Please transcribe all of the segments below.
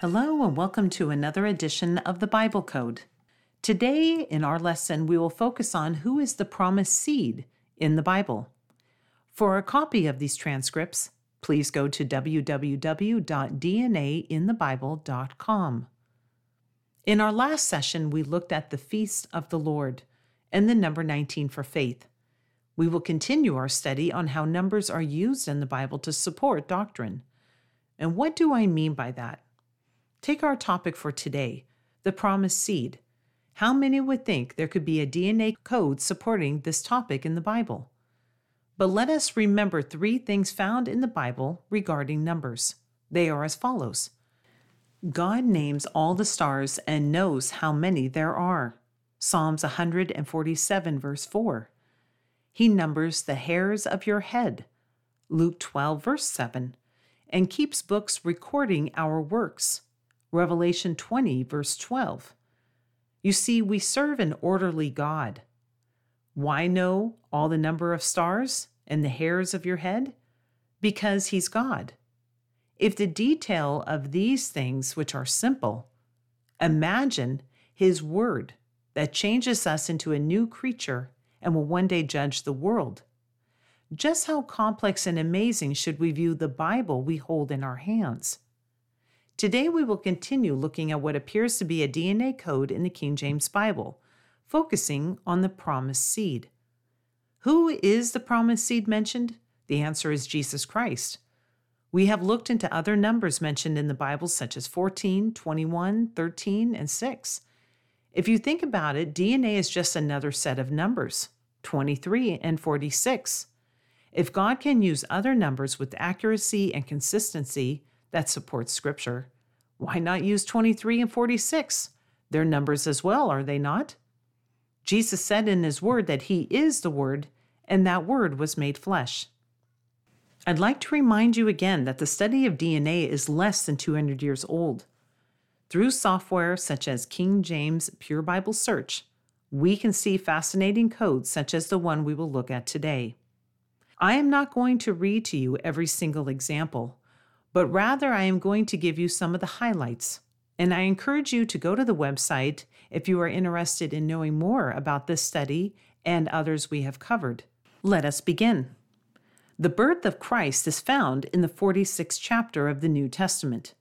Hello, and welcome to another edition of the Bible Code. Today, in our lesson, we will focus on who is the promised seed in the Bible. For a copy of these transcripts, please go to www.dnainthebible.com. In our last session, we looked at the Feast of the Lord and the number 19 for faith. We will continue our study on how numbers are used in the Bible to support doctrine. And what do I mean by that? Take our topic for today the promised seed. How many would think there could be a DNA code supporting this topic in the Bible? But let us remember three things found in the Bible regarding numbers. They are as follows God names all the stars and knows how many there are. Psalms 147, verse 4. He numbers the hairs of your head. Luke 12, verse 7. And keeps books recording our works. Revelation 20, verse 12. You see, we serve an orderly God. Why know all the number of stars and the hairs of your head? Because He's God. If the detail of these things, which are simple, imagine His Word that changes us into a new creature and will one day judge the world. Just how complex and amazing should we view the Bible we hold in our hands? Today, we will continue looking at what appears to be a DNA code in the King James Bible, focusing on the promised seed. Who is the promised seed mentioned? The answer is Jesus Christ. We have looked into other numbers mentioned in the Bible, such as 14, 21, 13, and 6. If you think about it, DNA is just another set of numbers 23 and 46. If God can use other numbers with accuracy and consistency, that supports Scripture. Why not use 23 and 46? They're numbers as well, are they not? Jesus said in His Word that He is the Word, and that Word was made flesh. I'd like to remind you again that the study of DNA is less than 200 years old. Through software such as King James Pure Bible Search, we can see fascinating codes such as the one we will look at today. I am not going to read to you every single example, but rather I am going to give you some of the highlights. And I encourage you to go to the website if you are interested in knowing more about this study and others we have covered. Let us begin. The birth of Christ is found in the 46th chapter of the New Testament,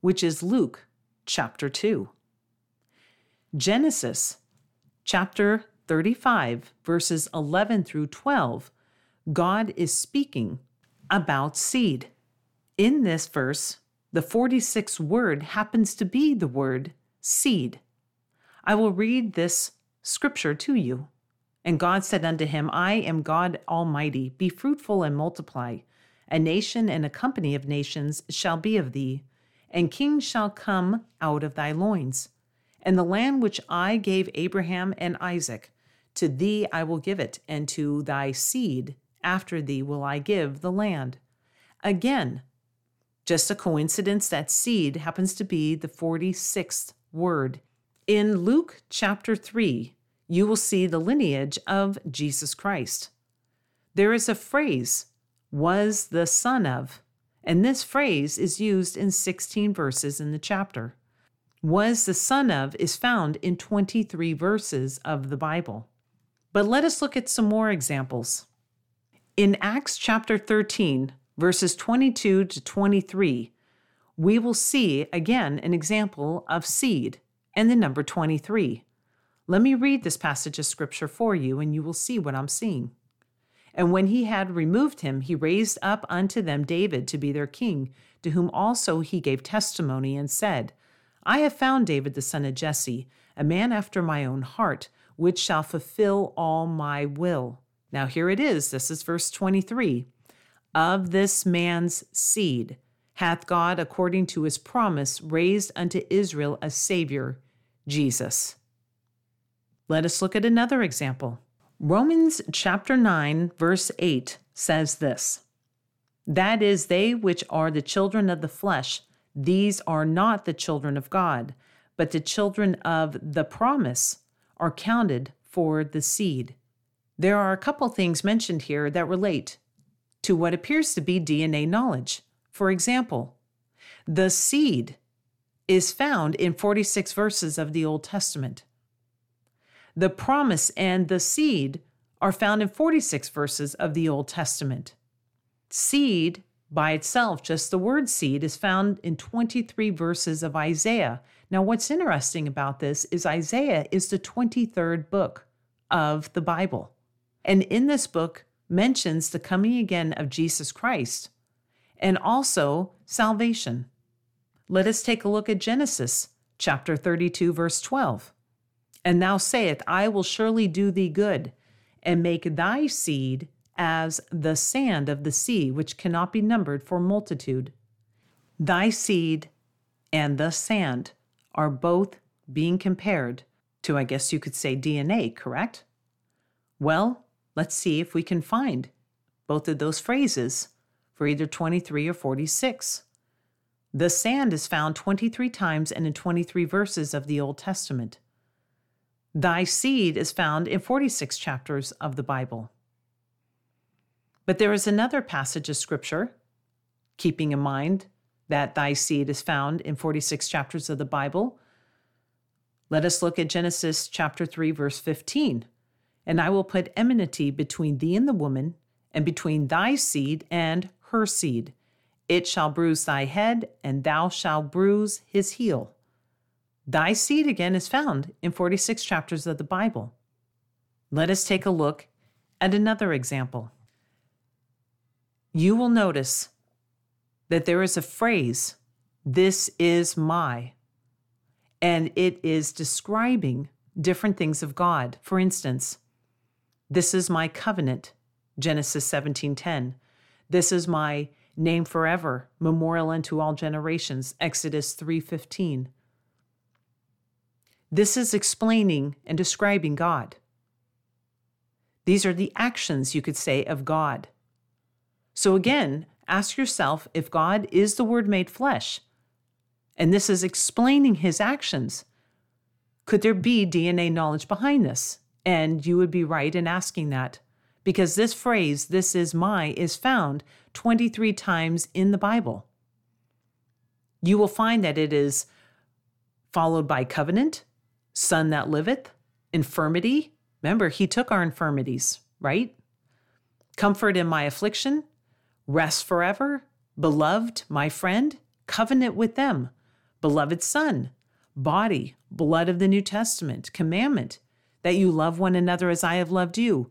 which is Luke chapter 2. Genesis chapter 35, verses 11 through 12, God is speaking about seed. In this verse, the 46th word happens to be the word seed. I will read this scripture to you. And God said unto him, I am God Almighty. Be fruitful and multiply. A nation and a company of nations shall be of thee, and kings shall come out of thy loins. And the land which I gave Abraham and Isaac, to thee I will give it, and to thy seed after thee will I give the land. Again, just a coincidence that seed happens to be the 46th word. In Luke chapter 3, you will see the lineage of Jesus Christ. There is a phrase, was the son of, and this phrase is used in 16 verses in the chapter. Was the son of is found in 23 verses of the Bible. But let us look at some more examples. In Acts chapter 13, verses 22 to 23, we will see again an example of seed and the number 23. Let me read this passage of scripture for you, and you will see what I'm seeing. And when he had removed him, he raised up unto them David to be their king, to whom also he gave testimony and said, I have found David the son of Jesse, a man after my own heart, which shall fulfill all my will. Now here it is. This is verse 23 of this man's seed hath God, according to his promise, raised unto Israel a Savior, Jesus. Let us look at another example. Romans chapter 9, verse 8 says this That is, they which are the children of the flesh, these are not the children of God, but the children of the promise are counted for the seed. There are a couple things mentioned here that relate to what appears to be DNA knowledge. For example, the seed is found in 46 verses of the Old Testament. The promise and the seed are found in 46 verses of the Old Testament. Seed by itself, just the word seed, is found in 23 verses of Isaiah. Now, what's interesting about this is Isaiah is the 23rd book of the Bible. And in this book mentions the coming again of Jesus Christ and also salvation. Let us take a look at Genesis chapter 32, verse 12. And thou sayest, I will surely do thee good, and make thy seed as the sand of the sea, which cannot be numbered for multitude. Thy seed and the sand are both being compared to, I guess you could say, DNA, correct? Well, let's see if we can find both of those phrases for either 23 or 46. The sand is found 23 times and in 23 verses of the Old Testament. Thy seed is found in 46 chapters of the Bible. But there is another passage of scripture, keeping in mind that thy seed is found in 46 chapters of the Bible. Let us look at Genesis chapter 3, verse 15. And I will put enmity between thee and the woman, and between thy seed and her seed. It shall bruise thy head, and thou shalt bruise his heel. Thy seed again is found in 46 chapters of the Bible. Let us take a look at another example you will notice that there is a phrase, this is my, and it is describing different things of God. For instance, this is my covenant, Genesis 17:10. This is my name forever, memorial unto all generations, Exodus 3:15. This is explaining and describing God. These are the actions, you could say, of God. So again, ask yourself if God is the Word made flesh, and this is explaining his actions, could there be DNA knowledge behind this? And you would be right in asking that because this phrase, this is my, is found 23 times in the Bible. You will find that it is followed by covenant, son that liveth, infirmity. Remember, he took our infirmities, right? Comfort in my affliction, Rest forever, beloved, my friend, covenant with them, beloved son, body, blood of the New Testament, commandment that you love one another as I have loved you.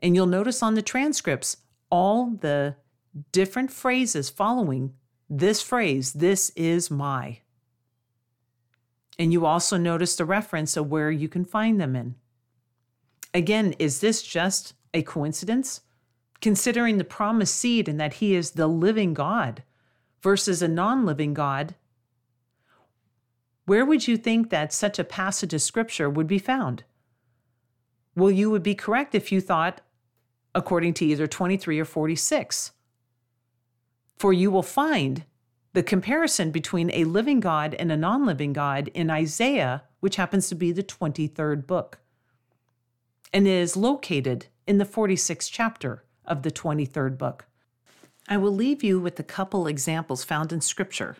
And you'll notice on the transcripts all the different phrases following this phrase, this is my. And you also notice the reference of where you can find them in. Again, is this just a coincidence? considering the promised seed and that he is the living God versus a non living God, where would you think that such a passage of scripture would be found? Well, you would be correct if you thought according to either 23 or 46. For you will find the comparison between a living God and a non living God in Isaiah, which happens to be the 23rd book, and is located in the 46th chapter of the 23rd book. I will leave you with a couple examples found in Scripture,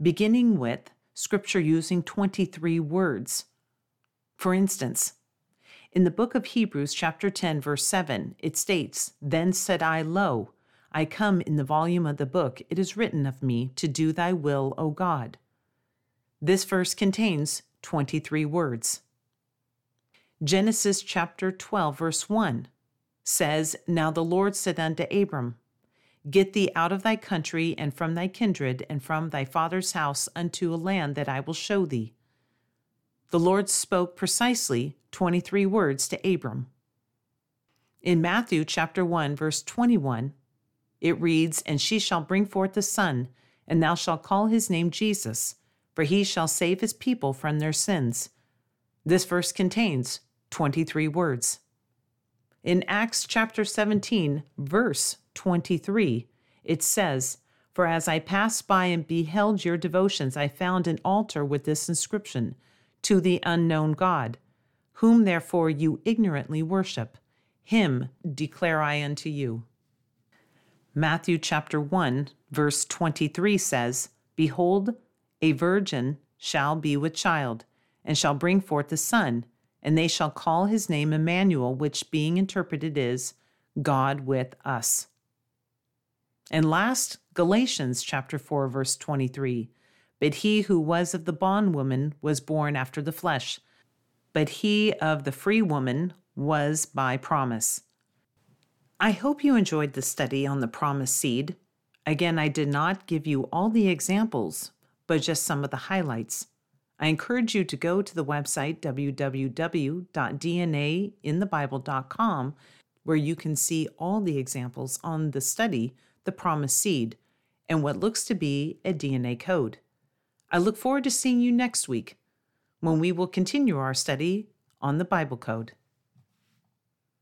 beginning with Scripture using 23 words. For instance, in the book of Hebrews, chapter 10, verse 7, it states, Then said I, Lo, I come in the volume of the book, it is written of me, to do thy will, O God. This verse contains 23 words. Genesis chapter 12, verse 1 says, Now the Lord said unto Abram, Get thee out of thy country and from thy kindred and from thy father's house unto a land that I will show thee. The Lord spoke precisely 23 words to Abram. In Matthew chapter 1 verse 21, it reads, And she shall bring forth a son, and thou shalt call his name Jesus, for he shall save his people from their sins. This verse contains 23 words. In Acts chapter 17, verse 23, it says, For as I passed by and beheld your devotions, I found an altar with this inscription To the unknown God, whom therefore you ignorantly worship. Him declare I unto you. Matthew chapter 1, verse 23 says, Behold, a virgin shall be with child, and shall bring forth a son, and they shall call his name Emmanuel, which being interpreted is God with us. And last, Galatians chapter 4 verse 23. But he who was of the bondwoman was born after the flesh, but he of the free woman was by promise. I hope you enjoyed the study on the promised seed. Again, I did not give you all the examples, but just some of the highlights. I encourage you to go to the website www.dnainthebible.com where you can see all the examples on the study, The Promised Seed, and what looks to be a DNA code. I look forward to seeing you next week when we will continue our study on the Bible Code.